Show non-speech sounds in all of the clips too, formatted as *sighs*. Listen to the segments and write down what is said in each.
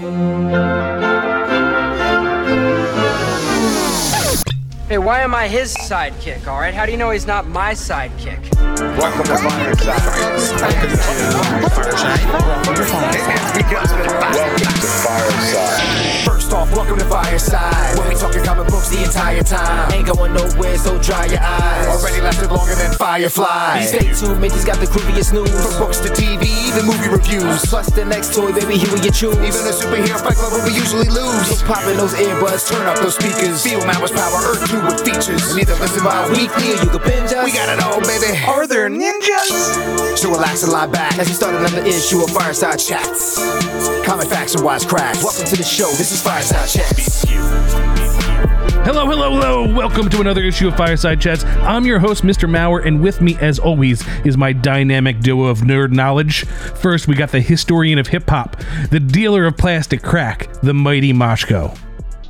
Thank you. Hey, why am I his sidekick, alright? How do you know he's not my sidekick? Welcome to Fireside. Welcome to Fireside. First off, welcome to Fireside. When we talking comic books the entire time. Ain't going nowhere, so dry your eyes. Already lasted longer than Firefly. Stay tuned, Mitch's got the grooviest news. From books to TV, the movie reviews. Plus the next toy, baby, here we you choose. Even a superhero fight club we usually lose. So pop in those earbuds, turn up those speakers. Feel Mama's power, Earth 2 with features. And either listen by weekly or you can binge us. We got it all, baby. Are there ninjas? So relax and lie back as we start another issue of Fireside Chats. Common facts and wise cracks. Welcome to the show. This is Fireside Chats. Hello, hello, hello. Welcome to another issue of Fireside Chats. I'm your host, Mr. Mauer, and with me, as always, is my dynamic duo of nerd knowledge. First, we got the historian of hip hop, the dealer of plastic crack, the mighty Moshko.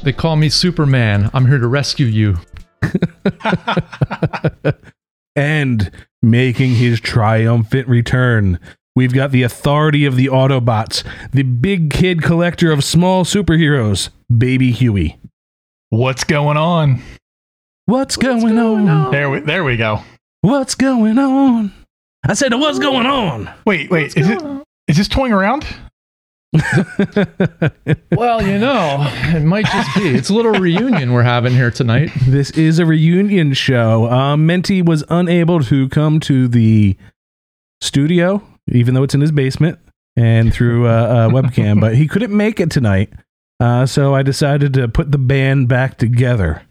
They call me Superman. I'm here to rescue you. *laughs* And making his triumphant return, we've got the authority of the Autobots, the big kid collector of small superheroes, Baby Huey. What's going on? What's, going, on? There we there we go. What's going on? I said, what's going on? Wait, wait, is it is this toying around? *laughs* Well, you know, it might just be. It's a little reunion we're having here tonight. This is a reunion show. Um, Menti was unable to come to the studio, even though it's in his basement and through a, a webcam, but he couldn't make it tonight. Uh, so I decided to put the band back together.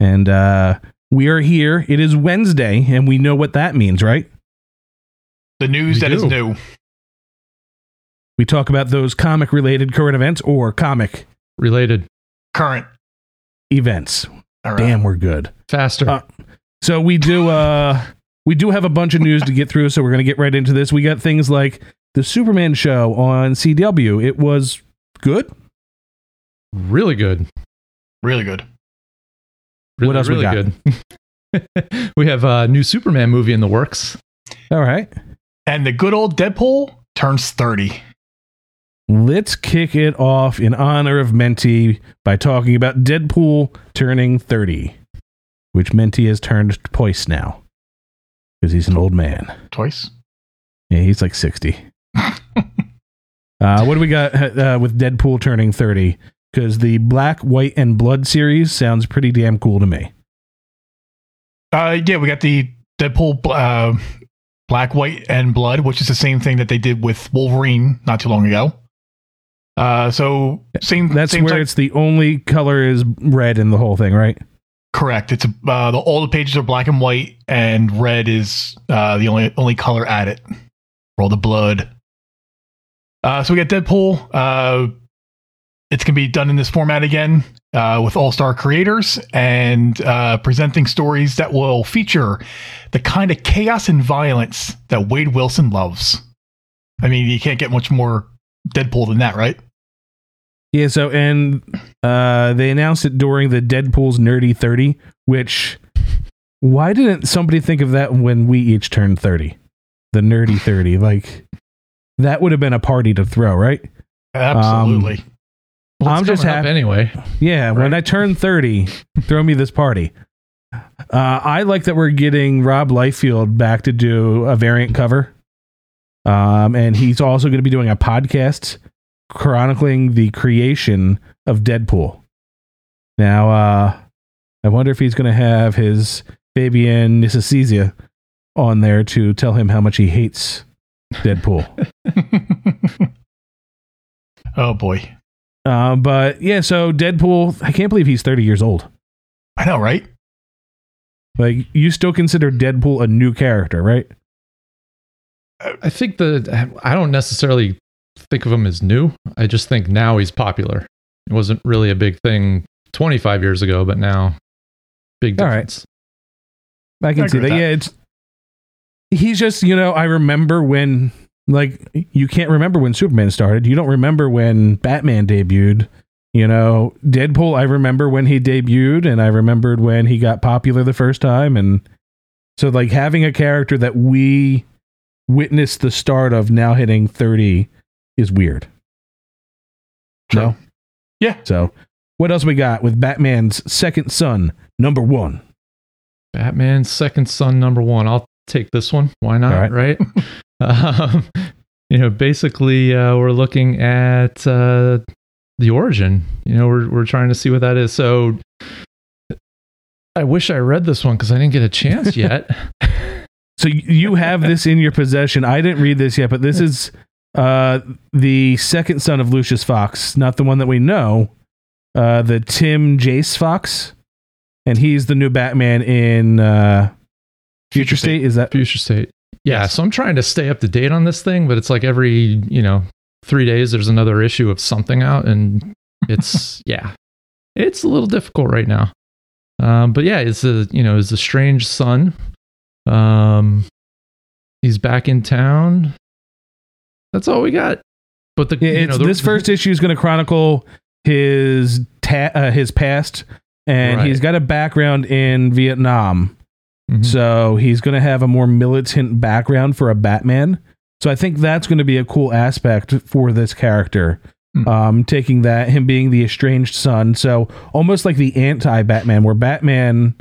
And uh, we are here. It is Wednesday, and we know what that means, right? The news We that is do. new. We talk about those comic related current events or comic Related. Current. events. All right. Damn, we're good. Faster. Uh, So we do uh we do have a bunch of news to get through, so we're gonna get right into this. We got things like the Superman show on CW. It was good. really good. Really good. Really, What else we really good. *laughs* we have a new Superman movie in the works. All right. And the good old Deadpool turns 30. Let's kick it off in honor of Menti by talking about Deadpool turning 30, which Menti has turned twice now because he's an old man. Twice. Yeah, he's like 60. *laughs* uh, what do we got uh, with Deadpool turning 30? Because the Black, White, and Blood series sounds pretty damn cool to me. Uh yeah, we got the Deadpool uh, Black, White, and Blood, which is the same thing that they did with Wolverine not too long ago. Uh so same That's same where type- it's the only color is red in the whole thing, right? correct. It's uh the, all the pages are black and white and red is uh the only only color added. For all the blood. Uh so we got Deadpool. Uh it's gonna be done in this format again, uh, with all-star creators and uh, presenting stories that will feature the kind of chaos and violence that Wade Wilson loves. I mean, you can't get much more Deadpool than that, right? Yeah, so, and uh, they announced it during the Deadpool's Nerdy 30, which, why didn't somebody think of that when we each turned 30? The Nerdy 30. Like, that would have been a party to throw, right? Absolutely. Well, I'm just happy- anyway. Yeah, when I turn 30, throw me this party. Uh, I like that we're getting Rob Liefeld back to do a variant cover. Um, and he's also going to be doing a podcast chronicling the creation of Deadpool. Now, uh, I wonder if he's going to have his Fabian Nicieza on there to tell him how much he hates Deadpool. *laughs* oh boy, uh, but yeah, so Deadpool, I can't believe he's 30 years old. I know, right? Like you still consider Deadpool a new character, right? I think the I don't necessarily think of him as new. I just think now he's popular. It wasn't really a big thing 25 years ago, but now big All right. difference. I can I see agree that. Yeah, it's he's just you know I remember when like you can't remember when Superman started. You don't remember when Batman debuted. You know, Deadpool. I remember when he debuted, and I remembered when he got popular the first time, and so like having a character that we witnessed the start of now hitting thirty is weird. No. Yeah. So, what else we got with Batman's second son, number one? Batman's second son, number one. I'll take this one. Why not? Right. *laughs* um, you know, basically, uh, we're looking at uh, the origin. You know, we're we're trying to see what that is. So, I wish I read this one because I didn't get a chance yet. *laughs* So you have this in your possession. I didn't read this yet, but this is uh, the second son of Lucius Fox, not the one that we know. Uh, the Tim Jace Fox, and he's the new Batman in uh, Future, Future State. Is that Future State. Yeah, Yes. so I'm trying to stay up to date on this thing, but it's like every, you know, three days there's another issue of something out, and *laughs* it's yeah, it's a little difficult right now. Um, but yeah, it's a you know, it's a strange son. Um, he's back in town. That's all we got. But the Yeah, you know the, this first issue is going to chronicle his ta- uh, his past, and Right. he's got a background in Vietnam. Mhm. So he's going to have a more militant background for a Batman. So I think that's going to be a cool aspect for this character. Hmm. Um, taking that, him being the estranged son. So almost like the anti Batman, where Batman,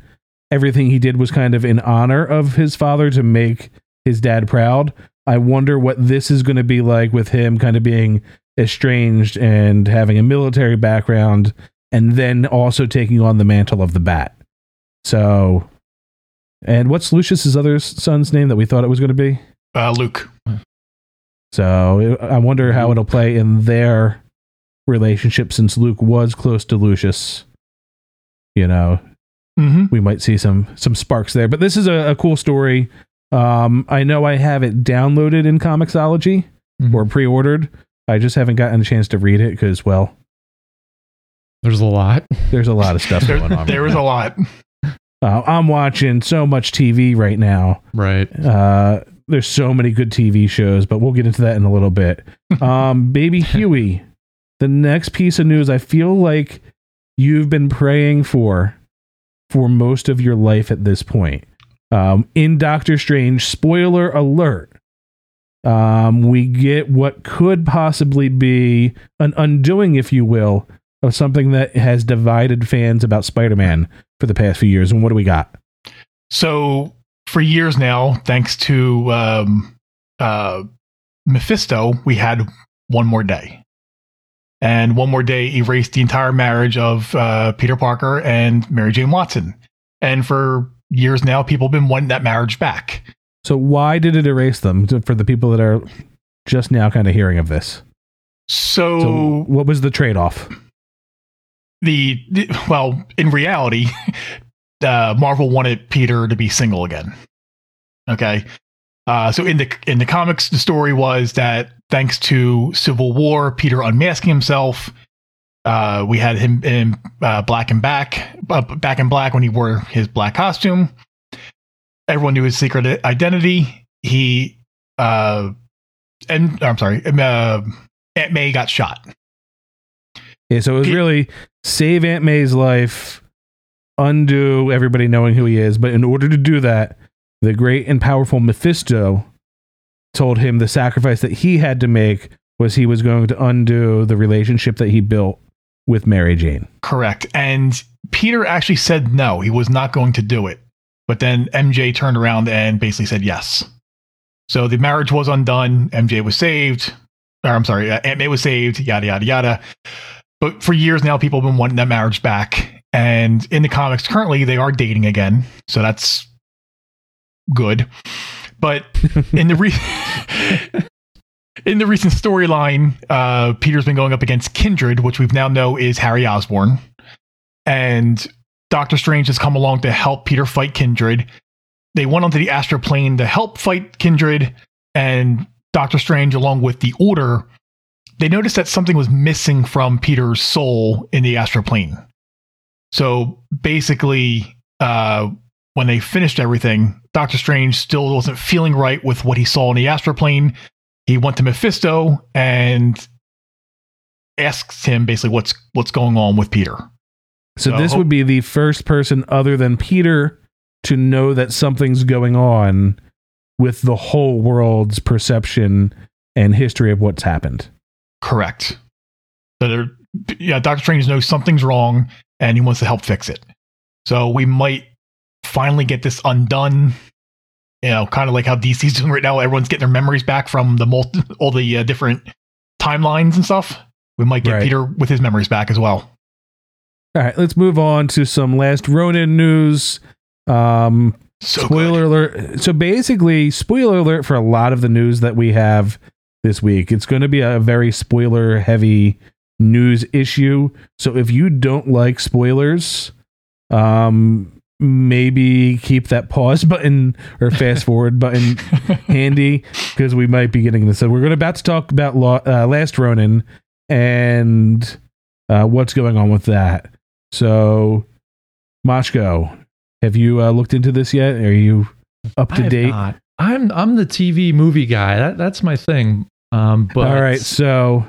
everything he did was kind of in honor of his father to make his dad proud. I wonder what this is going to be like with him kind of being estranged and having a military background and then also taking on the mantle of the bat. So, and what's Lucius's other son's name that we thought it was going to be? Uh, Luke. So I wonder how it'll play in their relationship since Luke was close to Lucius. You know, Mm-hmm. we might see some some sparks there. But this is a, a cool story. Um, I know I have it downloaded in Comixology Mhm. or pre-ordered. I just haven't gotten a chance to read it because, well, there's a lot. there's a lot of stuff There, *laughs* going on. there right was now. a lot. Uh, I'm watching so much TV right now. Right. Uh, there's so many good TV shows, but we'll get into that in a little bit. *laughs* Um, Baby Huey, the next piece of news I feel like you've been praying for for most of your life at this point. Um, in Doctor Strange, spoiler alert, um, we get what could possibly be an undoing, if you will, of something that has divided fans about Spider Man for the past few years. And what do we got? So for years now, thanks to um, uh, Mephisto, we had one more day, and one more day erased the entire marriage of uh, Peter Parker and Mary Jane Watson. And for years now, people have been wanting that marriage back. So why did it erase them for the people that are just now kind of hearing of this? So, So what was the trade off? the, the well, in reality, *laughs* uh, Marvel wanted Peter to be single again. Okay. Uh, so in the in the comics, the story was that thanks to Civil War, Peter unmasking himself. Uh, we had him in uh, black and back, uh, back in black when he wore his black costume. Everyone knew his secret identity. He, uh, and I'm sorry, uh, Aunt May got shot. Yeah, so it was really save Aunt May's life, undo everybody knowing who he is. But in order to do that, the great and powerful Mephisto told him the sacrifice that he had to make was he was going to undo the relationship that he built with Mary Jane. Correct. And Peter actually said no, he was not going to do it. But then MJ turned around and basically said yes. So the marriage was undone. MJ was saved. Or I'm sorry, uh, Aunt May was saved, yada, yada, yada. But for years now, people have been wanting that marriage back. And in the comics, currently, they are dating again. So that's good. But *laughs* in the re- *laughs* in the recent storyline, uh, Peter's been going up against Kindred, which we've now know is Harry Osborn, and Doctor Strange has come along to help Peter fight Kindred. They went onto the astral plane to help fight Kindred, and Doctor Strange, along with the Order, they noticed that something was missing from Peter's soul in the astral plane. So basically, uh, when they finished everything, Doctor Strange still wasn't feeling right with what he saw in the astral plane. He went to Mephisto and asks him basically what's what's going on with Peter. So So this hope- would be the first person other than Peter to know that something's going on with the whole world's perception and history of what's happened. Correct. So they're yeah, Doctor Strange knows something's wrong and he wants to help fix it. So we might finally get this undone. You know, kind of like how DC's doing right now. Everyone's getting their memories back from the multi- all the uh, different timelines and stuff. We might get Right. Peter with his memories back as well. All right, let's move on to some last Ronin news. Um, So spoiler alert. So basically, spoiler alert for a lot of the news that we have this week. It's going to be a very spoiler heavy news issue. So if you don't like spoilers, um, maybe keep that pause button or fast *laughs* forward button handy because we might be getting this. So we're going to about to talk about Lo- uh, Last Ronin and uh, what's going on with that. So, Mashko, have you uh, looked into this yet? Are you up to date? not. I'm I'm the TV movie guy. That that's my thing. Um, but All right, so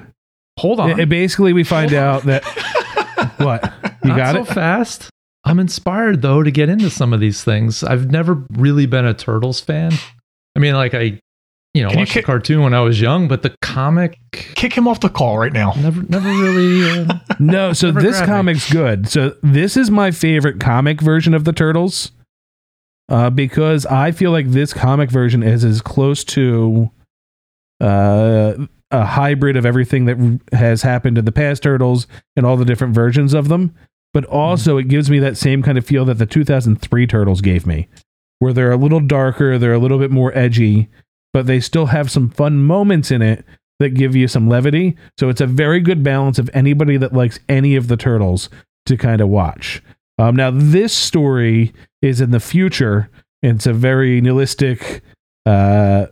hold on. it- it basically we find out that *laughs* what you Not got so it. fast. I'm inspired though to get into some of these things. I've never really been a Turtles fan. I mean, like I, you know, Can you watched the cartoon when I was young, but the comic Kick him off the call right now. never, never really. Uh, *laughs* No, so this grabbed me. comic's good. So this is my favorite comic version of the Turtles. Uh, because I feel like this comic version is as close to uh, a hybrid of everything that has happened in the past Turtles and all the different versions of them. But also, it gives me that same kind of feel that the 2003 Turtles gave me, where they're a little darker, they're a little bit more edgy, but they still have some fun moments in it that give you some levity. So it's a very good balance of anybody that likes any of the turtles to kind of watch. Um, now this story is in the future. And it's a very nihilistic, uh,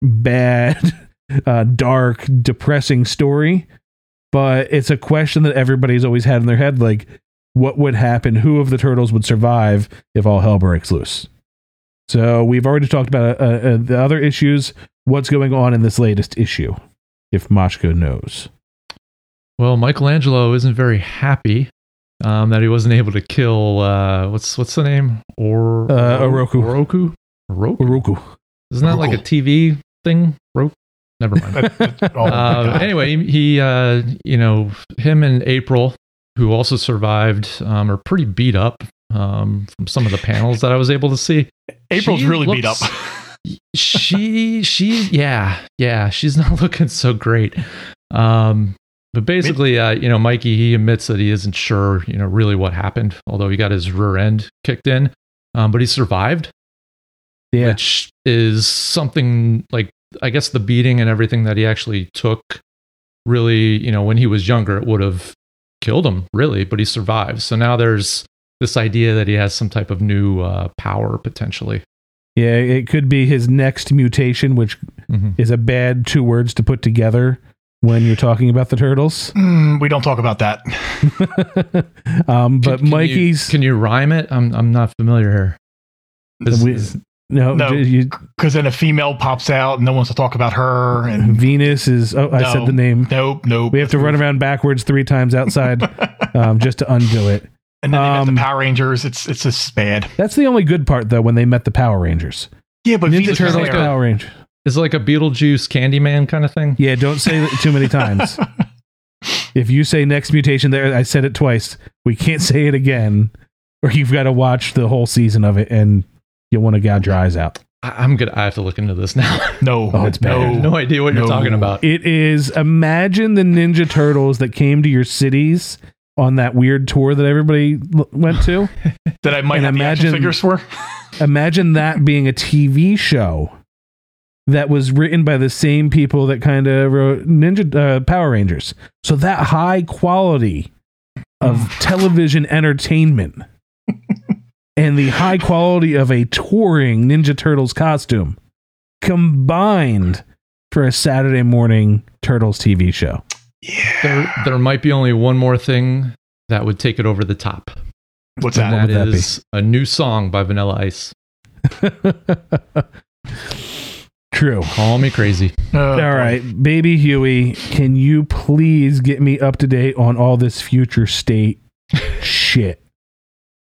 bad, *laughs* uh, dark, depressing story. But it's a question that everybody's always had in their head, like, what would happen? Who of the turtles would survive if all hell breaks loose? So we've already talked about uh, uh, the other issues. What's going on in this latest issue? If Mashko knows. well, Michelangelo isn't very happy um, that he wasn't able to kill. Uh, what's what's the name? Or Uh, Oroku. Oroku. Oroku. Uruku. Isn't that like a TV thing? Rope. Never mind. That- that- oh uh, anyway, he, he, uh, you know, him and April, who also survived, um, are pretty beat up um, from some of the panels that I was able to see. April's she really beat up. *laughs* She, she, yeah, yeah, she's not *laughs* looking so great. Um, but basically, uh, you know, Mikey, he admits that he isn't sure, you know, really what happened, although he got his rear end kicked in, um, but he survived Yeah. which is something like I guess the beating and everything that he actually took really, you know, when he was younger, it would have killed him, really, but he survived. So now there's this idea that he has some type of new uh, power potentially. Yeah, it could be his next mutation, which Mhm. is a bad two words to put together when you're talking about the turtles. *laughs* Mm, we don't talk about that. *laughs* um, but Can- can you- Mikey's can you rhyme it? I'm I'm not familiar here. Is- We- is- no, No. Because then a female pops out and no one wants to talk about her. And Venus is. Oh, I No. said the name. nope, nope. We have to run around backwards three times outside *laughs* um, just to undo it. And then they met Um, the Power Rangers. It's it's just bad. That's the only good part, though, when they met the Power Rangers. Yeah, but Ninja Venus was Turtles, a- Power Ranger. is it like a Beetlejuice Candyman kind of thing? Yeah, don't say it too many times. *laughs* if you say next mutation there, I said it twice. We can't say it again, or you've got to watch the whole season of it, and you'll want to gouge your eyes out. I, I'm good. I have to look into this now. *laughs* no, Oh, it's *laughs* bad. I have no idea what No. you're talking about. It is imagine the Ninja Turtles that came to your cities on that weird tour that everybody l- went to. *laughs* that I might and have the imagine- figures for. imagine that being a TV show that was written by the same people that kind of wrote Ninja uh, Power Rangers. So that high quality of television entertainment and the high quality of a touring Ninja Turtles costume combined for a Saturday morning Turtles TV show. There, there might be only one more thing that would take it over the top. What's and that? would that that be? a new song by Vanilla Ice. *laughs* True. Call me crazy. Uh, All right, baby Huey, can you please get me up to date on all this future state *laughs* shit?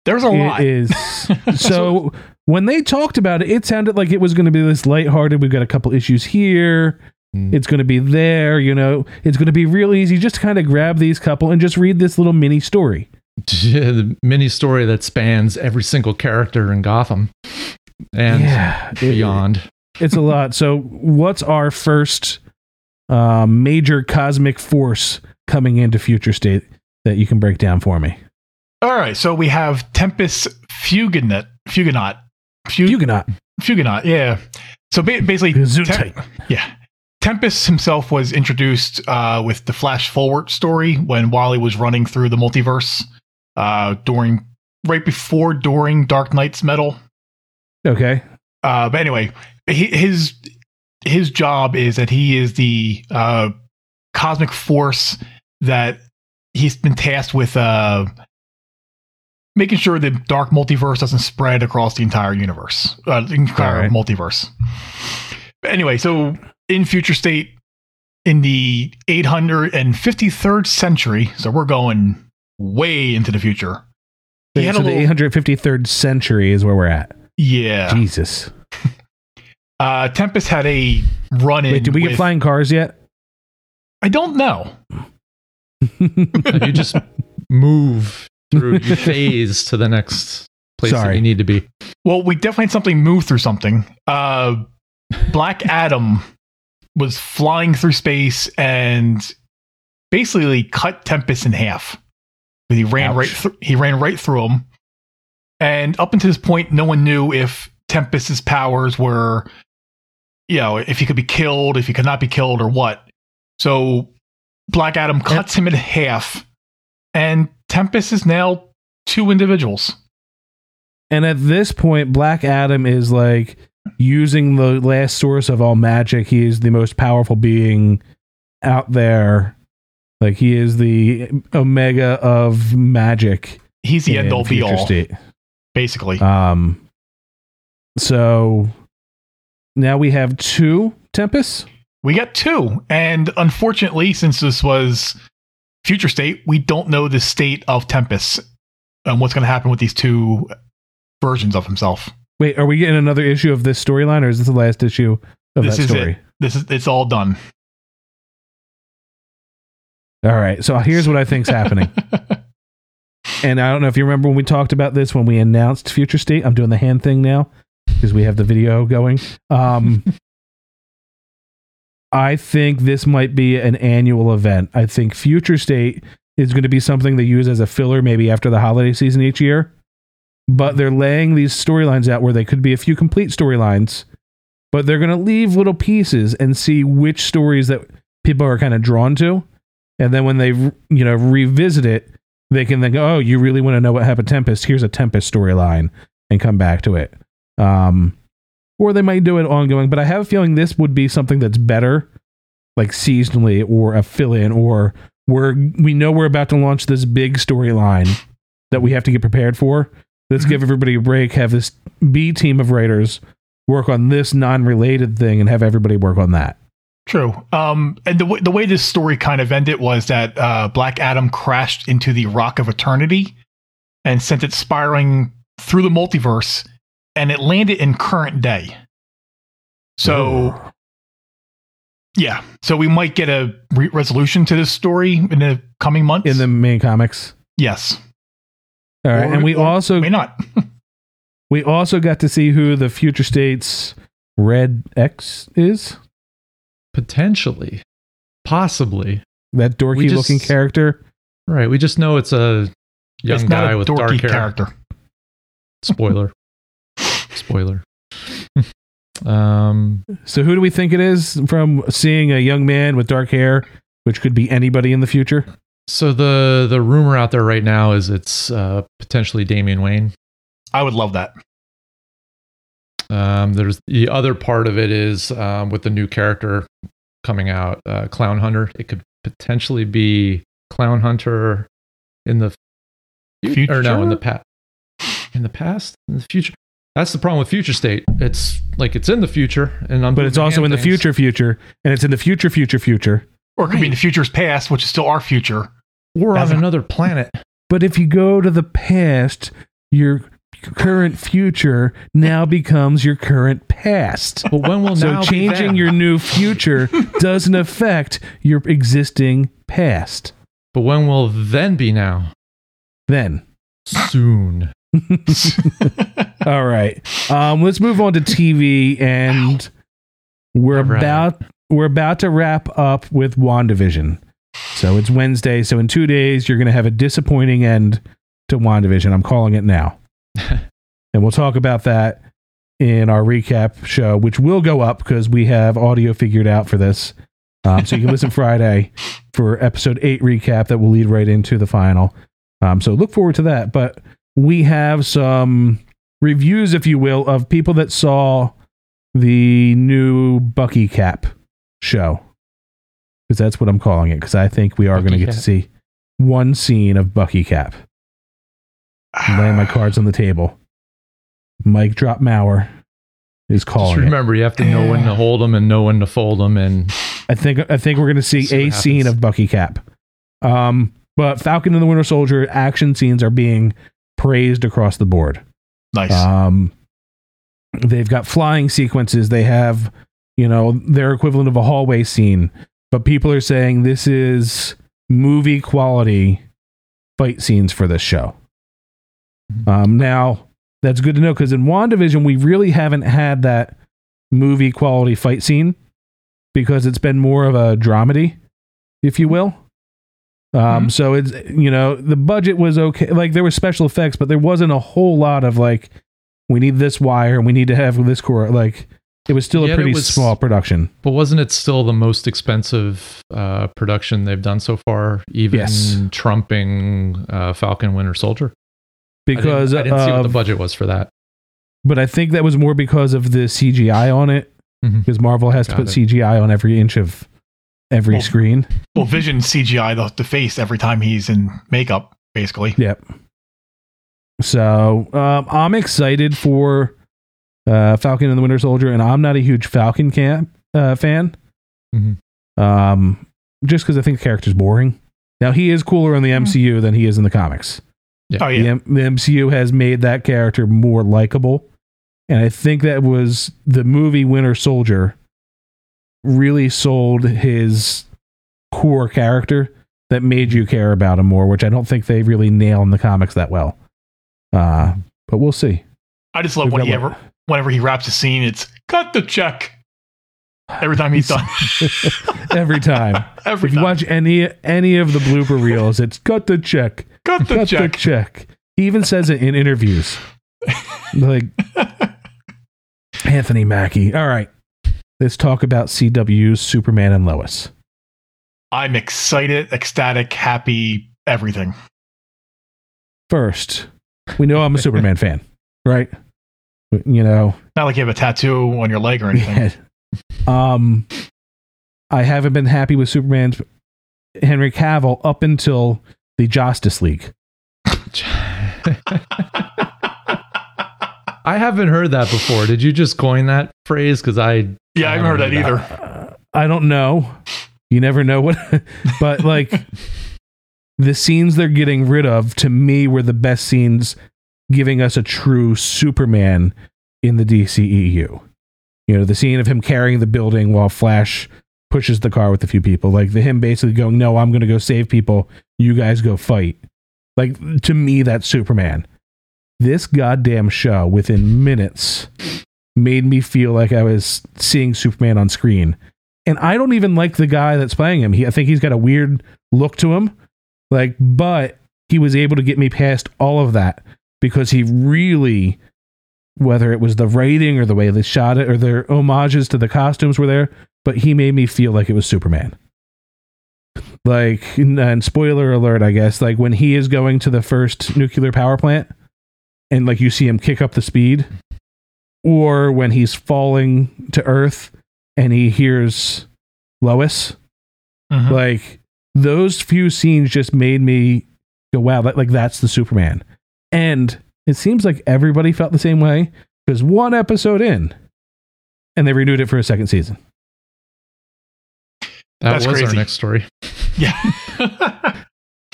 There's a lot. It is *laughs* so when they talked about it, it sounded like it was going to be this lighthearted. We've got a couple issues here, Mm. It's going to be there. You know, it's going to be real easy. Just kind of grab these couple and just read this little mini story. *laughs* the mini story that spans every single character in Gotham and yeah, it- beyond. it's a lot. So, what's our first um, major cosmic force coming into future state that you can break down for me? All right, so we have Tempest Fuginaut. Fuginaut. Fug-. Fuginaut, yeah. So ba- basically. Tem- yeah. Tempest himself was introduced uh, with the Flash Forward story when Wally was running through the multiverse uh, during right before during Dark Nights Metal. Okay. Uh, but anyway, he, his his job is that he is the uh, cosmic force that he's been tasked with uh, making sure the dark multiverse doesn't spread across the entire universe, uh, the entire Alright. multiverse. But anyway, so in future state, in the 853rd century, so we're going way into the future. He had so a the 853rd century is where we're at. Yeah. Jesus. *laughs* Uh, Tempest had a run in. Wait, did we get flying cars yet? I don't know. *laughs* you just move through *laughs* you phase to the next place that you need to be. Well, we definitely had something move through something. Uh, Black *laughs* Adam was flying through space and basically cut Tempest in half. He ran Ouch. right. Through, he ran right through him, and up until this point, no one knew if Tempest's powers were, you know, if he could be killed, if he could not be killed, or what. So Black Adam cuts him in half, and Tempest is now two individuals. And at this point, Black Adam is like using the last source of all magic. He is the most powerful being out there. Like he is the omega of magic. He's the end all be all, State. basically. Um. So now we have two Tempests. We got two. And unfortunately, since this was future state, we don't know the state of Tempest and what's going to happen with these two versions of himself. Wait, are we getting another issue of this storyline, or is this the last issue of This that is story? it. This is it's all done. All right. So here's what I think's happening. *laughs* And I don't know if you remember when we talked about this when we announced Future State. I'm doing the hand thing now because we have the video going. Um, I think this might be an annual event. I think Future State is going to be something they use as a filler maybe after the holiday season each year. But they're laying these storylines out where they could be a few complete storylines, but they're going to leave little pieces and see which stories that people are kind of drawn to. And then when they, you know, revisit it, they can then go, oh, you really want to know what happened Tempest? Here's a Tempest storyline and come back to it. Um, or they might do it ongoing, but I have a feeling this would be something that's better, like seasonally or a fill in, or where we know we're about to launch this big storyline that we have to get prepared for. Let's Mhm. give everybody a break, have this B team of writers work on this non related thing, and have everybody work on that. True. Um, and the, w- the way this story kind of ended was that uh, Black Adam crashed into the Rock of Eternity and sent it spiraling through the multiverse, and it landed in current day. So, yeah. So we might get a re- resolution to this story in the coming months. in the main comics. yes. All right, Or- and we also may not. *laughs* we also got to see who the future state's Red X is. Potentially, possibly. That dorky just- looking character. Right. We just know it's a young it's guy a with dorky dark hair. character. Spoiler. *laughs* Spoiler. *laughs* um, So who do we think it is from seeing a young man with dark hair, which could be anybody in the future? so the the rumor out there right now is it's uh, potentially Damian Wayne. I would love that. Um, there's the other part of it is um, with the new character coming out, uh, Clown Hunter. It could potentially be Clown Hunter in the future, or no, in the past. In the past, in the future. That's the problem with Future State. It's like it's in the future, and I'm. But it's also hand in the future future, and it's in the future future future. Or it could be in the future's past, which is still our future. We're on That's a- another planet. But if you go to the past, you're current future now becomes your current past. But when will So now be changing then? your new future *laughs* doesn't affect your existing past. But when will then be now? Then. Soon. *laughs* *laughs* *laughs* All right. Um, let's move on to TV and we're right. about we're about to wrap up with WandaVision. So it's Wednesday, so in 2 days you're going to have a disappointing end to WandaVision. I'm calling it now. *laughs* and we'll talk about that in our recap show, which will go up because we have audio figured out for this. Um, so you can listen *laughs* Friday for episode eight recap that will lead right into the final. Um, so look forward to that. But we have some reviews, if you will, of people that saw the new Bucky Cap show. Because that's what I'm calling it. Because I think we are going to Bucky get to see one scene of Bucky Cap. I'm laying my cards on the table. Mike Drop Mauer is Just calling it. remember, you have to know when to *sighs* hold them and know when to fold them. And I think I think we're going to see, See a what scene of Bucky Cap. Um, but Falcon and the Winter Soldier action scenes are being praised across the board. Nice. Um, they've got flying sequences. They have, you know, their equivalent of a hallway scene. But people are saying this is movie quality fight scenes for this show. Um, now, that's good to know because in WandaVision, we really haven't had that movie quality fight scene because it's been more of a dramedy, if you will. Um, so it's you know the budget was okay, like there were special effects, but there wasn't a whole lot of like we need this wire and we need to have this core. Like it was still Yet a pretty was- small production. but wasn't it still the most expensive uh, production they've done so far? Even Yes. trumping uh, Falcon Winter Soldier. I didn't- Because I didn't, see what the budget was for that. but I think that was more because of the CGI on it. Mhm. Because Marvel has to put it. CGI on every inch of every Well, screen. well, Vision CGI the, the face every time he's in makeup, basically. Yep. So um, I'm excited for uh, Falcon and the Winter Soldier, and I'm not a huge Falcon camp, uh, fan. Mhm. Um, just because I think the character's boring. Now he is cooler in the MCU than he is in the comics. Oh The, yeah. M- the MCU has made that character more likable, and I think that was the movie Winter Soldier really sold his core character that made you care about him more, which I don't think they really nail in the comics that well. Uh, but we'll see. I just love We've when he ever whenever he wraps a scene, it's cut the check. Every time he's done. *laughs* Every time. *laughs* every if you watch any any of the blooper reels, it's cut the check. cut the cut check. the check. He even says it in interviews. *laughs* like Anthony Mackie. All right. Let's talk about CW's Superman and Lois. I'm excited, ecstatic, happy, everything. First, we know I'm a Superman *laughs* fan, right? You know, Not like you have a tattoo on your leg or anything. Yeah. Um, I haven't been happy with Superman's Henry Cavill up until the Justice League. *laughs* I haven't heard that before. Did you just coin that phrase? Because I Yeah, I haven't heard that either. Uh, I don't know. You never know what, *laughs* but like the scenes they're getting rid of to me were the best scenes, giving us a true Superman in the DCEU. You know, the scene of him carrying the building while Flash pushes the car with a few people, like the him basically going, "No, I'm going to go save people. You guys go fight." Like to me, that's Superman. This goddamn show, within minutes, made me feel like I was seeing Superman on screen. And I don't even like the guy that's playing him. He, I think he's got a weird look to him. Like, but he was able to get me past all of that because he really, whether it was the writing or the way they shot it or their homages to the costumes were there, but he made me feel like it was Superman. Like, and- spoiler alert, I guess, like when he is going to the first nuclear power plant and like you see him kick up the speed, or when he's falling to earth and he hears Lois, Mhm. like those few scenes just made me go, wow, like, like that's the Superman. And it seems like everybody felt the same way because one episode in and they renewed it for a second season. that That's was our next story. *laughs* Yeah. *laughs*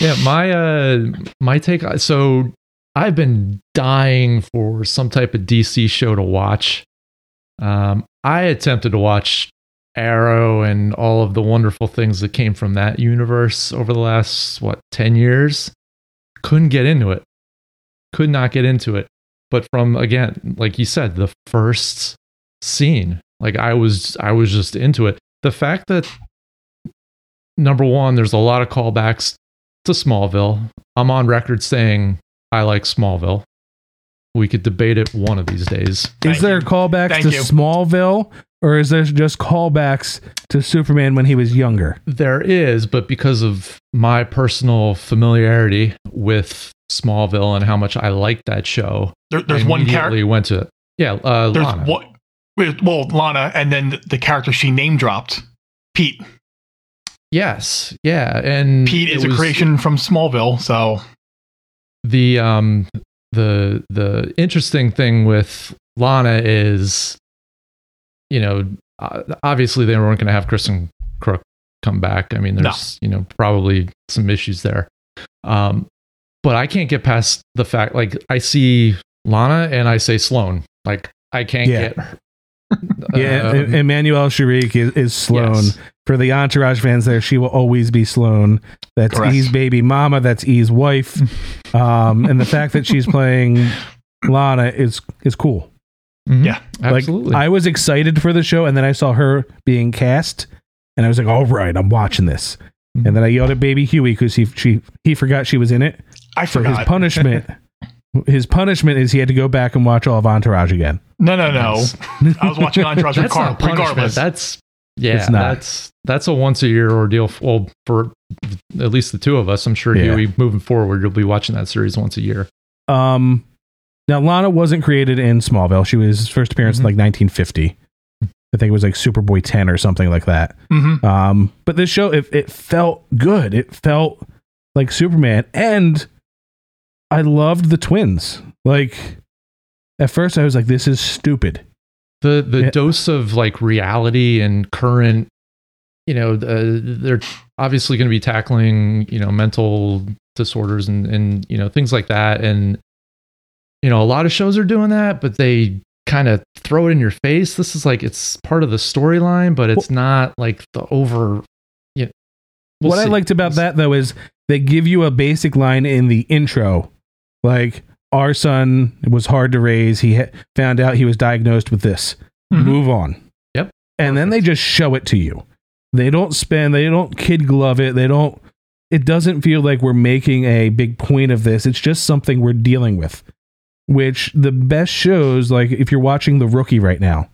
Yeah, my uh my take so I've been dying for some type of DC show to watch. Um, I attempted to watch Arrow and all of the wonderful things that came from that universe over the last what ten years. Couldn't get into it. Could not get into it. But from again, like you said, the first scene, like I was, I was just into it. The fact that number one, there's a lot of callbacks to Smallville. I'm on record saying I like Smallville. We could debate it one of these days. Thank is there you. callbacks Thank to you. Smallville, or is there just callbacks to Superman when he was younger? There is, but because of my personal familiarity with Smallville and how much I liked that show, There, there's I one immediately character. went to yeah. Uh, There's Lana. what? Well, Lana, and then the, the character she name dropped, Pete. Yes, yeah, and Pete it is a was- creation from Smallville, so the um the the interesting thing with Lana is you know uh, obviously they weren't going to have Kristin Kreuk come back. I mean there's you know probably some issues there. Um but I can't get past the fact like I see Lana and I say Sloan. Like I can't Yeah. get. *laughs* Yeah, Um, Emmanuelle Chriqui is, is Sloan. yes. For the Entourage fans there, she will always be Sloan. That's Correct. E's baby mama. That's E's wife. *laughs* um, and the fact that she's playing Lana is is cool. Mhm. Yeah. absolutely. Like I was excited for the show, and then I saw her being cast, and I was like, "All right, I'm watching this." Mhm. And then I yelled at Baby Huey because he she he forgot she was in it. I So forgot. his punishment, *laughs* his punishment is he had to go back and watch all of Entourage again. no, no, no. I was watching Entourage *laughs* that's regar- not punishment. regardless. That's yeah. It's not. That's that's a once a year ordeal. Well, for at least the two of us, I'm sure Yeah. Huey moving forward, you'll be watching that series once a year. Um, now Lana wasn't created in Smallville. She was first appearance in Mhm. like 1950. I think it was like Superboy 10 or something like that. Mhm. Um, but this show it, it felt good. It felt like Superman, and I loved the twins. Like at first, I was like, "This is stupid." The the Yeah. dose of like reality and current, you know, uh, they're obviously going to be tackling you know mental disorders and and you know things like that, and you know a lot of shows are doing that, but they kind of throw it in your face. This is like it's part of the storyline, but it's not like the over. You know, we'll what I liked about that though is they give you a basic line in the intro, like our son was hard to raise. He ha- found out he was diagnosed with this. Mhm. Move on. Yep. And then they just show it to you. They don't spend. They don't kid glove it. They don't. It doesn't feel like we're making a big point of this. It's just something we're dealing with. Which the best shows, like if you're watching The Rookie right now,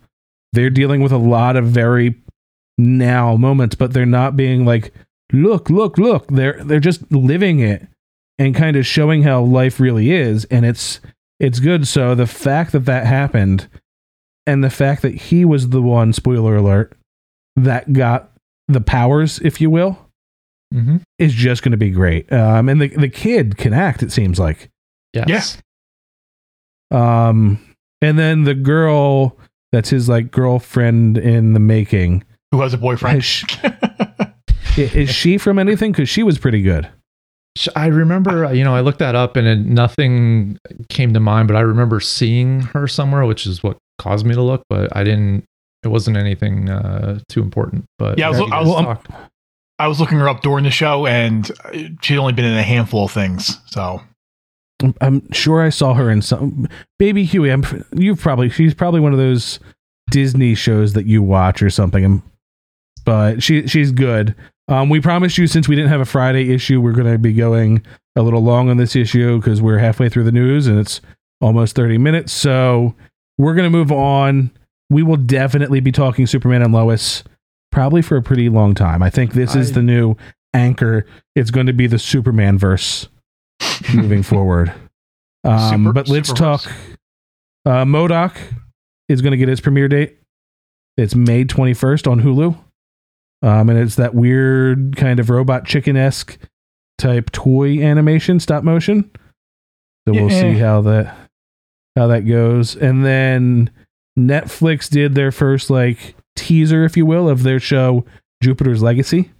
they're dealing with a lot of very now moments, but they're not being like, look, look, look. They're they're just living it and kind of showing how life really is, and it's it's good. So the fact that that happened, and the fact that he was the one, spoiler alert, that got the powers, if you will, Mhm. is just going to be great. Um, and the the kid can act. It seems like. Yes. Um, and then the girl that's his like girlfriend in the making. Who has a boyfriend? Has she- *laughs* i- is she from anything? Because she was pretty good. Sh- I remember, uh, you know, I looked that up and it, nothing came to mind, but I remember seeing her somewhere, which is what caused me to look, but I didn't, it wasn't anything uh, too important. But Yeah, I was- I was- I was looking her up during the show, and uh, she'd only been in a handful of things. So I'm- I'm sure I saw her in some Baby Huey. I'm you've probably she's probably one of those Disney shows that you watch or something. Um, But she she's good. Um, we promised you since we didn't have a Friday issue, we're going to be going a little long on this issue because we're halfway through the news and it's almost 30 minutes. So we're going to move on. We will definitely be talking Superman and Lois probably for a pretty long time. I think this is the new anchor. It's going to be the Superman verse *laughs* moving forward. Um, Super- but let's talk. Uh, MODOK is going to get its premiere date. It's May 21st on Hulu. Um, and it's that weird kind of robot chicken esque type toy animation, stop motion. So we'll see how that how that goes. And then Netflix did their first like teaser, if you will, of their show Jupiter's Legacy.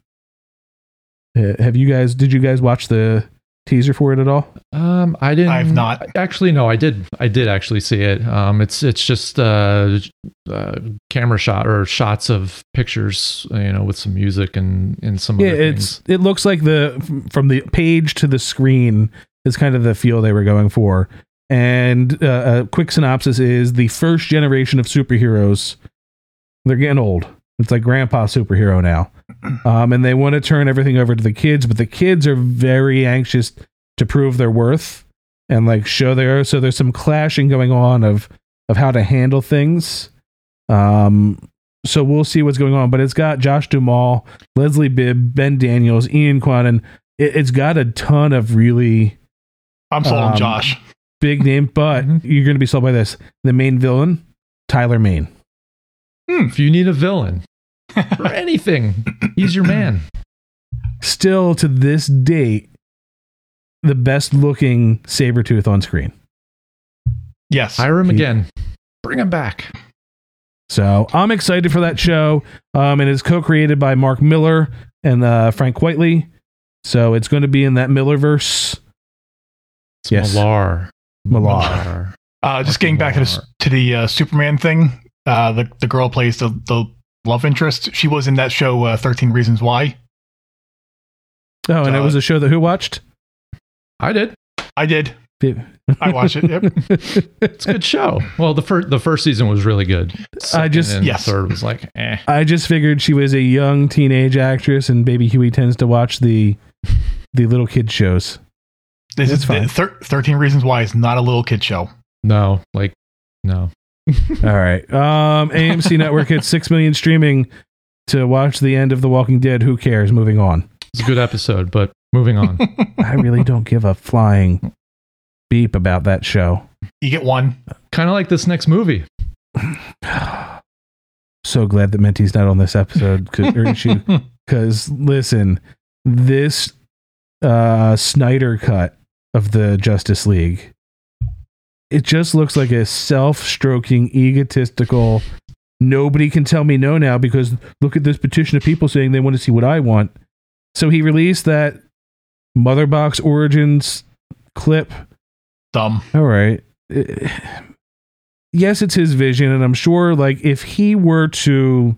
Uh, have you guys? Did you guys watch the teaser for it at all? Um, I didn't. I've not. Actually, no, I did. I did actually see it. Um, it's it's just uh, uh, camera shot or shots of pictures, you know, with some music and and some Yeah, other it's things. it looks like the from the page to the screen is kind of the feel they were going for. And uh, a quick synopsis is the first generation of superheroes. They're getting old. It's like grandpa superhero now, um, and they want to turn everything over to the kids, but the kids are very anxious to prove their worth and like show their. So there's some clashing going on of of how to handle things. Um, so we'll see what's going on, but it's got Josh Duhamel, Leslie Bibb, Ben Daniels, Ian Quanon. It, it's got a ton of really I'm sold on Um, Josh. big name, but Mhm. you're going to be sold by this. The main villain, Tyler Mane. If you need a villain *laughs* for anything, he's your man. Still to this date, the best looking Sabretooth on screen. Yes. Hire him He- again. Bring him back. So I'm excited for that show. Um, and it's co-created by Mark Miller and uh, Frank Quitely. So it's going to be in that Millerverse. It's Yes. Millar. Malar. Uh, just getting back to the to the uh, Superman thing. Uh, the the girl plays the the love interest. She was in that show uh, Thirteen Reasons Why. Oh, and it Uh, was a show that who watched? I did. I did. I watched it. Yep. *laughs* It's a good show. Well, the first the first season was really good. Second just- and Yes. third was like eh. I just figured she was a young teenage actress, and Baby Huey tends to watch the the little kid shows. This It's is fine. thir- Thirteen Reasons Why is not a little kid show. No, like no. All right. Um, AMC Network hits six million streaming to watch the end of The Walking Dead. Who cares? Moving on. It's a good episode, but moving on. *laughs* I really don't give a flying beep about that show. You get one. kind of like this next movie. *sighs* So glad that Menti's not on this episode 'cause- because *laughs* listen, this uh, Snyder cut of the Justice League, it just looks like a self-stroking, egotistical. Nobody can tell me no now because look at this petition of people saying they want to see what I want. So he released that Mother Box Origins clip Dumb. all right. Yes, it's his vision, and I'm sure, like, if he were to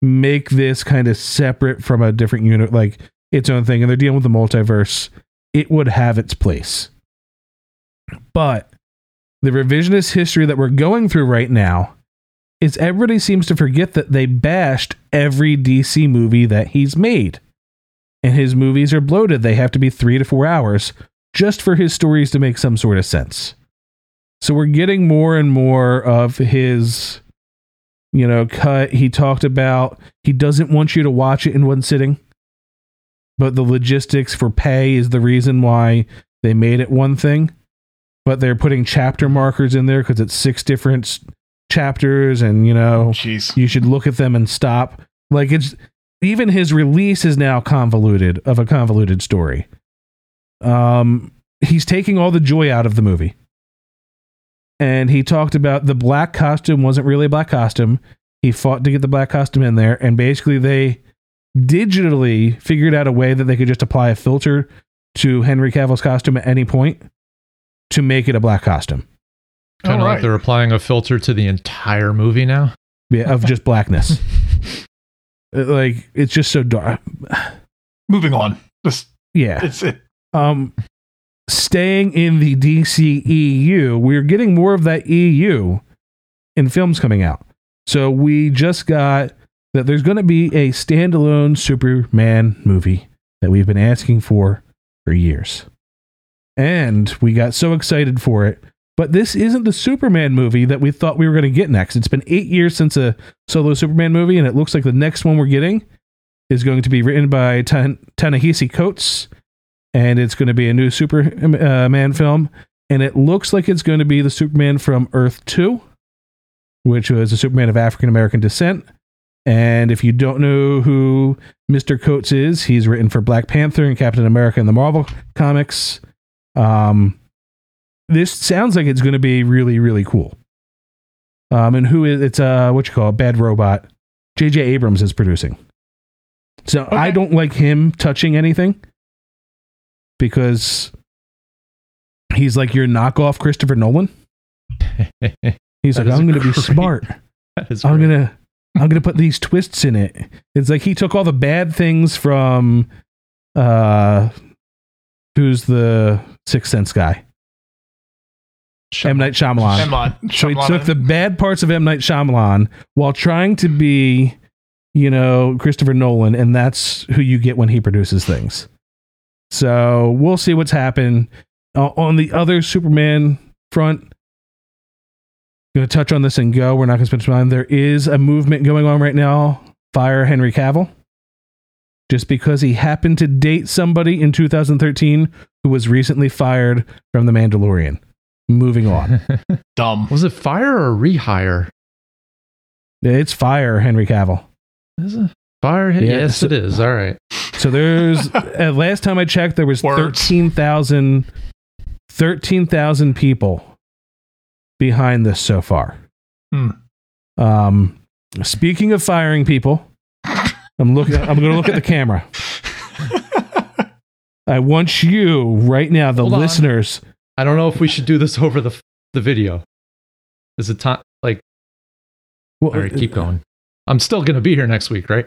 make this kind of separate from a different unit, like its own thing, and they're dealing with the multiverse, it would have its place. But the revisionist history that we're going through right now is everybody seems to forget that they bashed every DC movie that he's made. And his movies are bloated. They have to be three to four hours just for his stories to make some sort of sense. So we're getting more and more of his, you know, cut. He talked about he doesn't want you to watch it in one sitting, but the logistics for pay is the reason why they made it one thing. But they're putting chapter markers in there because it's six different s- chapters, and you know, Jeez. you should look at them and stop. Like it's even his release is now convoluted of a convoluted story. Um, he's taking all the joy out of the movie. And he talked about the black costume wasn't really a black costume. He fought to get the black costume in there, and basically they digitally figured out a way that they could just apply a filter to Henry Cavill's costume at any point to make it a black costume. Kind of All like they're applying a filter to the entire movie now. Yeah, of just blackness. *laughs* Uh, like it's just so dark. Moving on. Just Yeah. it's it. um staying in the DC EU, we're getting more of that EU in films coming out. So we just got that there's going to be a standalone Superman movie that we've been asking for for years. And we got so excited for it. But this isn't the Superman movie that we thought we were going to get next. It's been 8 years since a solo Superman movie and it looks like the next one we're getting is going to be written by Ta- Ta-Nehisi Coates and it's going to be a new Superman uh, film, and it looks like it's going to be the Superman from Earth Two, which was a Superman of African American descent. And if you don't know who Mr. Coates is, he's written for Black Panther and Captain America in the Marvel comics. Um, this sounds like it's going to be really, really cool. Um, and who is it's uh what you call it, Bad Robot? J.J. Abrams is producing. So I don't like him touching anything because he's like your knockoff Christopher Nolan. *laughs* He's like, I'm going to be smart. *laughs* I'm great. gonna I'm gonna put these twists in it. It's like he took all the bad things from uh who's the Sixth Sense guy? M Night Shyamalan. Shyamalan. *laughs* So he Shyamalan. took the bad parts of M Night Shyamalan while trying to be, you know, Christopher Nolan, and that's who you get when he produces things. So we'll see what's happened uh, on the other Superman front. Going to touch on this and go. We're not going to spend time. There is a movement going on right now. Fire Henry Cavill, just because he happened to date somebody in 2013 who was recently fired from The Mandalorian. Moving on. *laughs* dumb. Was it fire or rehire? It's fire, Henry Cavill. Is it fire? Yeah, yes, so- it is. All right. So there's *laughs* uh, last time I checked, there was Words. 13,000 13,000 people behind this so far. Hmm. Um, speaking of firing people, I'm looking. I'm going to look at the camera. *laughs* I want you right now, the Hold on. listeners. I don't know if we should do this over the the video. Is it time? Like, Well, all right, uh, keep going. I'm still gonna be here next week, right?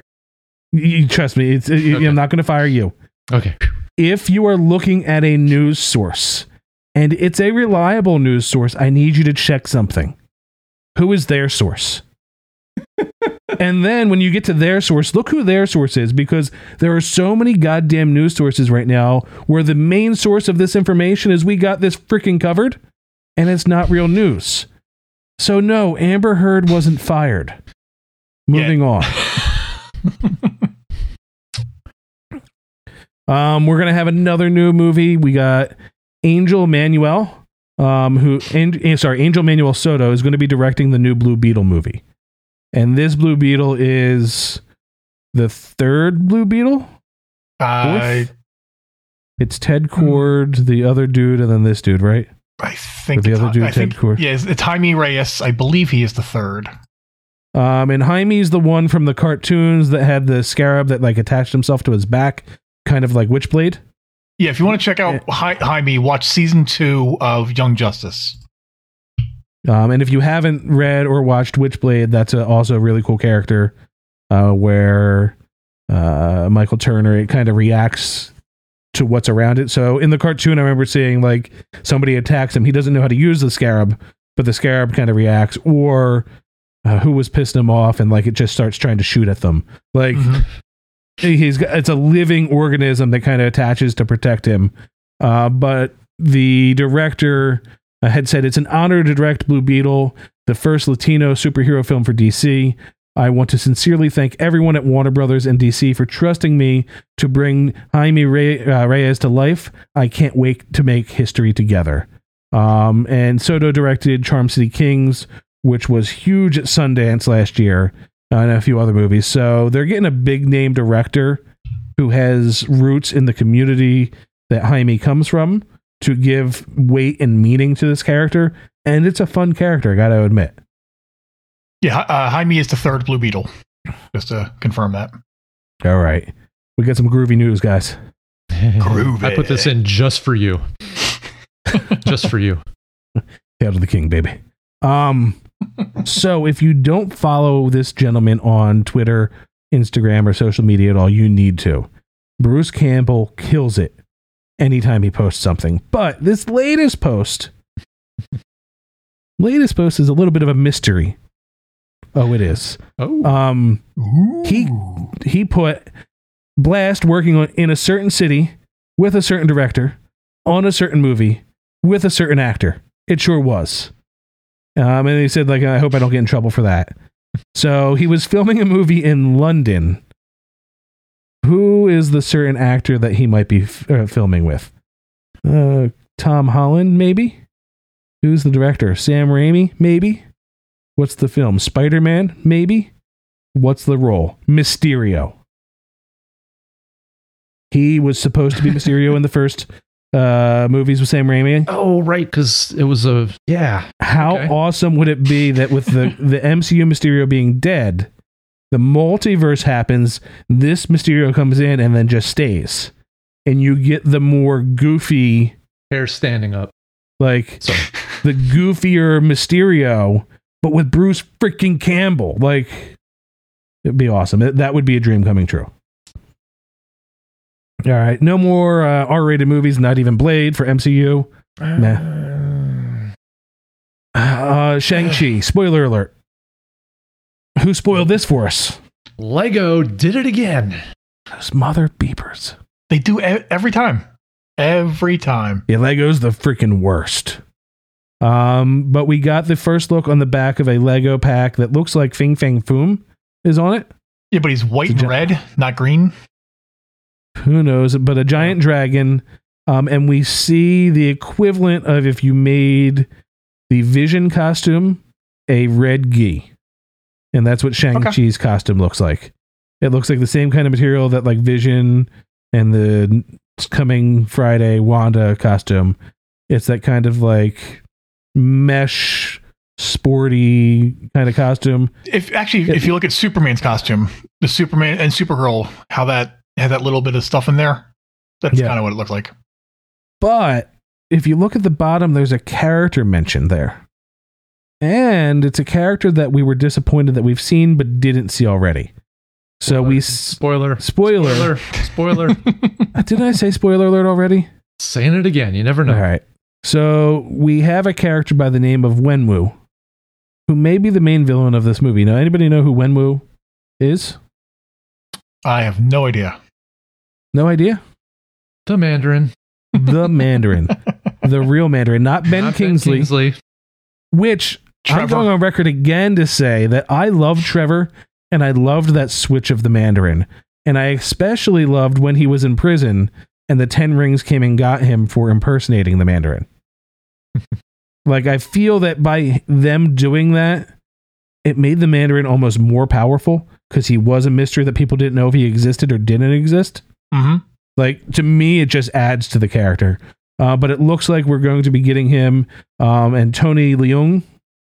You, you trust me. It's, Okay. I'm not going to fire you. Okay. if you are looking at a news source and it's a reliable news source, I need you to check something. Who is their source? *laughs* and then when you get to their source, look who their source is because there are so many goddamn news sources right now where the main source of this information is we got this freaking covered and it's not real news. So, no, Amber Heard wasn't fired. Moving on. *laughs* Um, we're gonna have another new movie. We got Angel Manuel, um, who and, eh, sorry, Angel Manuel Soto is going to be directing the new Blue Beetle movie, and this Blue Beetle is the third Blue Beetle. I It's Ted Kord, the other dude, and then this dude, right? I think the other dude, I think, Ted Kord. Yeah, it's, it's Jaime Reyes. I believe he is the third. Um, and Jaime's the one from the cartoons that had the scarab that like attached himself to his back, kind of like Witchblade. Yeah, if you want to check out Hi- Jaime, watch season two of Young Justice. Um, and if you haven't read or watched Witchblade, that's a, also a really cool character uh, where uh, Michael Turner it kind of reacts to what's around it. So in the cartoon, I remember seeing like somebody attacks him. He doesn't know how to use the scarab, but the scarab kind of reacts. Or uh, who was pissing him off, and like it just starts trying to shoot at them. Like Mhm. he's got, it's a living organism that kind of attaches to protect him. Uh, but the director had said it's an honor to direct Blue Beetle, the first Latino superhero film for DC. I want to sincerely thank everyone at Warner Brothers and DC for trusting me to bring Jaime Rey- uh, Reyes to life. I can't wait to make history together. Um, and Soto directed Charm City Kings, which was huge at Sundance last year, uh, and a few other movies. So they're getting a big name director who has roots in the community that Jaime comes from to give weight and meaning to this character. And it's a fun character, I gotta admit. Yeah, uh, Jaime is the third Blue Beetle. Just to confirm that. All right. We got some groovy news, guys. Groovy. I put this in just for you. *laughs* just for you. Hail to the king, baby. Um, so if you don't follow this gentleman on Twitter, Instagram, or social media at all, you need to. Bruce Campbell kills it anytime he posts something. But this latest post, *laughs* latest post is a little bit of a mystery. Oh, it is. Oh, Um, he he put Blast working on in a certain city with a certain director on a certain movie with a certain actor. It sure was. Um, and he said like I hope I don't get in trouble for that. So he was filming a movie in London. Who is the certain actor that he might be f- uh, filming with? Uh, Tom Holland, maybe. Who's the director? Sam Raimi, maybe. What's the film? Spider Man, maybe. What's the role? Mysterio. He was supposed to be Mysterio in the *laughs* first uh, movies with Sam Raimi. oh, right, because it was a yeah. How Okay. awesome would it be that with the, *laughs* the MCU Mysterio being dead, the multiverse happens, this Mysterio comes in and then just stays. and you get the more goofy, Hair standing up. like Sorry. the goofier Mysterio, but with Bruce freaking Campbell. Like, it'd be awesome. That- would be a dream coming true. All right, no more uh, R-rated movies. Not even Blade for MCU. Uh, Shang Chi. Spoiler alert. Who spoiled this for us? Lego did it again. Those mother beepers. They do e- every time. Every time. Yeah, Lego's the freaking worst. Um, but we got the first look on the back of a Lego pack that looks like Fing Fang Foom is on it. Yeah, but he's white and gi- red, not green. Who knows? But a giant dragon. Um, and we see the equivalent of if you made the Vision costume a red gi. And that's what Shang-Chi's costume looks like. It looks like the same kind of material that like Vision and the coming Friday Wanda costume. It's that kind of like mesh sporty kind of costume. If actually, if you look at Superman's costume, the Superman and Supergirl, how that had that little bit of stuff in there, that's Yeah. kind of what it looked like. But if you look at the bottom, there's a character mentioned there. And it's a character that we were disappointed that we've seen but didn't see already. So we Spoiler. spoiler. Spoiler. Spoiler. *laughs* Uh, Didn't I say spoiler alert already? Saying it again. You never know. All right. So we have a character by the name of Wenwu, who may be the main villain of this movie. Now, anybody know who Wenwu is? I have no idea. No idea. The Mandarin. The Mandarin, *laughs* the real Mandarin, not Ben Not Kingsley. Kingsley. Which I'm going on record again to say that I love Trevor and I loved that switch of the Mandarin. And I especially loved when he was in prison and the Ten Rings came and got him for impersonating the Mandarin. *laughs* like, I feel that by them doing that, it made the Mandarin almost more powerful because he was a mystery that people didn't know if he existed or didn't exist. hmm Like to me, it just adds to the character. Uh, but it looks like we're going to be getting him, um, and Tony Leung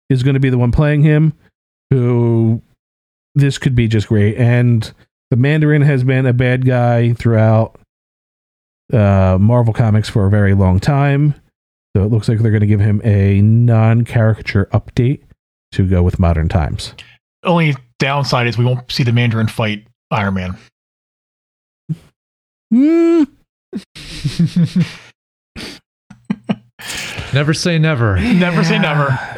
is going to be the one playing him. Who this could be just great. And the Mandarin has been a bad guy throughout uh, Marvel Comics for a very long time. So it looks like they're going to give him a non-caricature update to go with modern times. Only downside is we won't see the Mandarin fight Iron Man. Hmm. *laughs* *laughs* Never say never. Never say never. *laughs*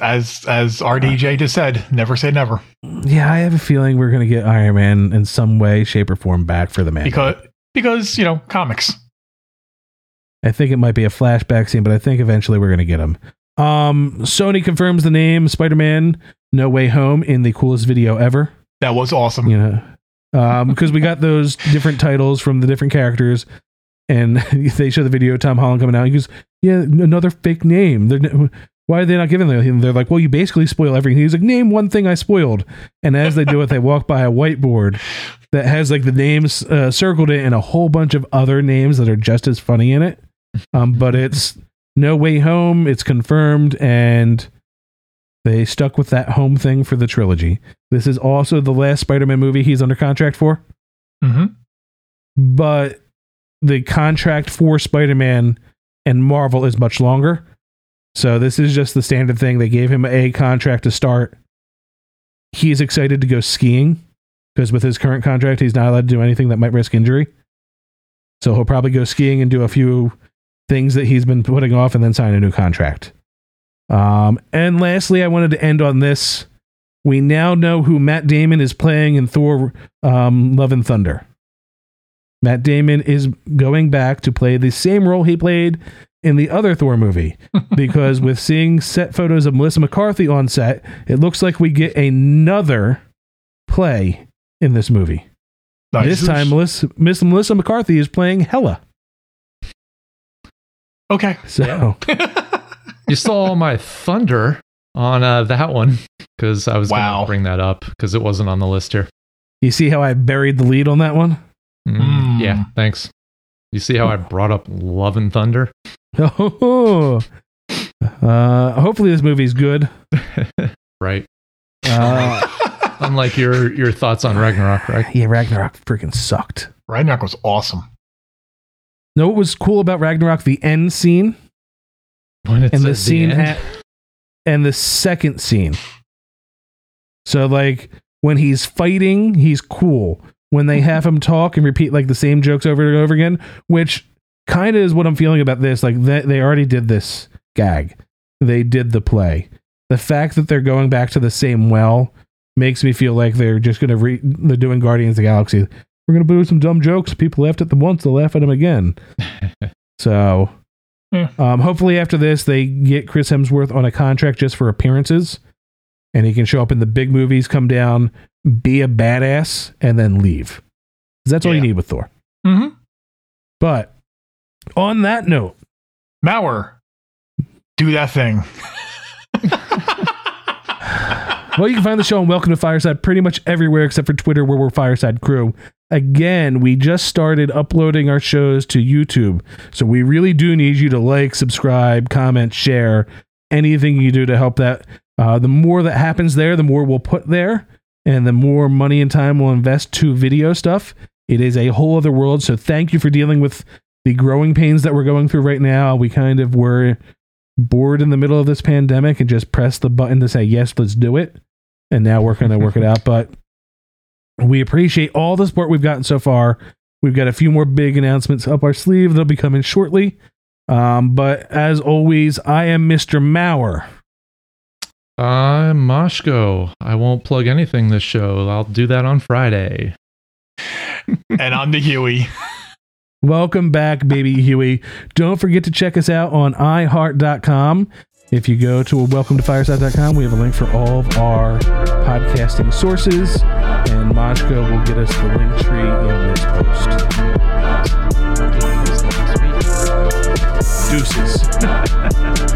As as RDJ just said, never say never. Yeah, I have a feeling we're going to get Iron Man in some way, shape, or form back for the man. Because because, you know, comics. I think it might be a flashback scene, but I think eventually we're going to get him. Um, Sony confirms the name Spider-Man No Way Home in the coolest video ever. That was awesome. You know, um, because we got those different titles from the different characters, and *laughs* they show the video of Tom Holland coming out. He goes, "Yeah, another fake name. They're, why are they not giving them?" They're like, "Well, you basically spoil everything." He's like, "Name one thing I spoiled," and as they do it, they walk by a whiteboard that has like the names uh, circled it and a whole bunch of other names that are just as funny in it. Um, but it's No Way Home. It's confirmed, and they stuck with that home thing for the trilogy. This is also the last Spider-Man movie he's under contract for, hmm but the contract for Spider-Man and Marvel is much longer. So this is just the standard thing. They gave him a contract to start. He's excited to go skiing because with his current contract, he's not allowed to do anything that might risk injury. So he'll probably go skiing and do a few things that he's been putting off and then sign a new contract. Um, and lastly, I wanted to end on this. We now know who Matt Damon is playing in Thor um, Love and Thunder. Matt Damon is going back to play the same role he played in the other Thor movie *laughs* because with seeing set photos of Melissa McCarthy on set, it looks like we get another play in this movie. Nice. This time, Melissa, Miss Melissa McCarthy is playing Hela. Okay. So *laughs* You saw my thunder on uh, that one because I was going to bring that up because it wasn't on the list here. you see how I buried the lead on that one? Mm, Mm. Yeah, thanks. You see how I brought up Love and Thunder? *laughs* Oh, uh, hopefully this movie's good. *laughs* right. Uh, *laughs* Unlike your your thoughts on Ragnarok, right? yeah, Ragnarok freaking sucked. Ragnarok was awesome. Know what was cool about Ragnarok? The end scene When it's and the at scene end. at, and the second scene. So like when he's fighting, he's cool. When they have him talk and repeat like the same jokes over and over again, which kind of is what I'm feeling about this. Like they, they already did this gag, they did the play. The fact that they're going back to the same well makes me feel like they're just gonna re- they're doing Guardians of the Galaxy. We're gonna do some dumb jokes. People laughed at them once, they'll laugh at them again. *laughs* So, Yeah. um, hopefully after this, they get Chris Hemsworth on a contract just for appearances, and he can show up in the big movies, come down, be a badass, and then leave. That's all you need with Thor. Mm-hmm. But on that note, Mauer, do that thing. *laughs* well, you can find the show on Welcome to Fireside pretty much everywhere except for Twitter, where we're Fireside Crew. Again, we just started uploading our shows to YouTube, so we really do need you to like, subscribe, comment, share, anything you do to help that. Uh, the more that happens there, the more we'll put there, and the more money and time we'll invest to video stuff. It is a whole other world. So thank you for dealing with the growing pains that we're going through right now. We kind of were bored in the middle of this pandemic and just pressed the button to say yes, let's do it. And now we're going to work it out. But we appreciate all the support we've gotten so far. We've got a few more big announcements up our sleeve that'll be coming shortly. Um, but as always, I am Mr. Mauer. I'm Moshko. I won't plug anything this show. I'll do that on Friday. *laughs* and I'm the Huey. Welcome back, baby Huey. Don't forget to check us out on iHeart.com. If you go to welcome to fireside.com, we have a link for all of our podcasting sources, and Moshko will get us the link tree in this post. Deuces. *laughs*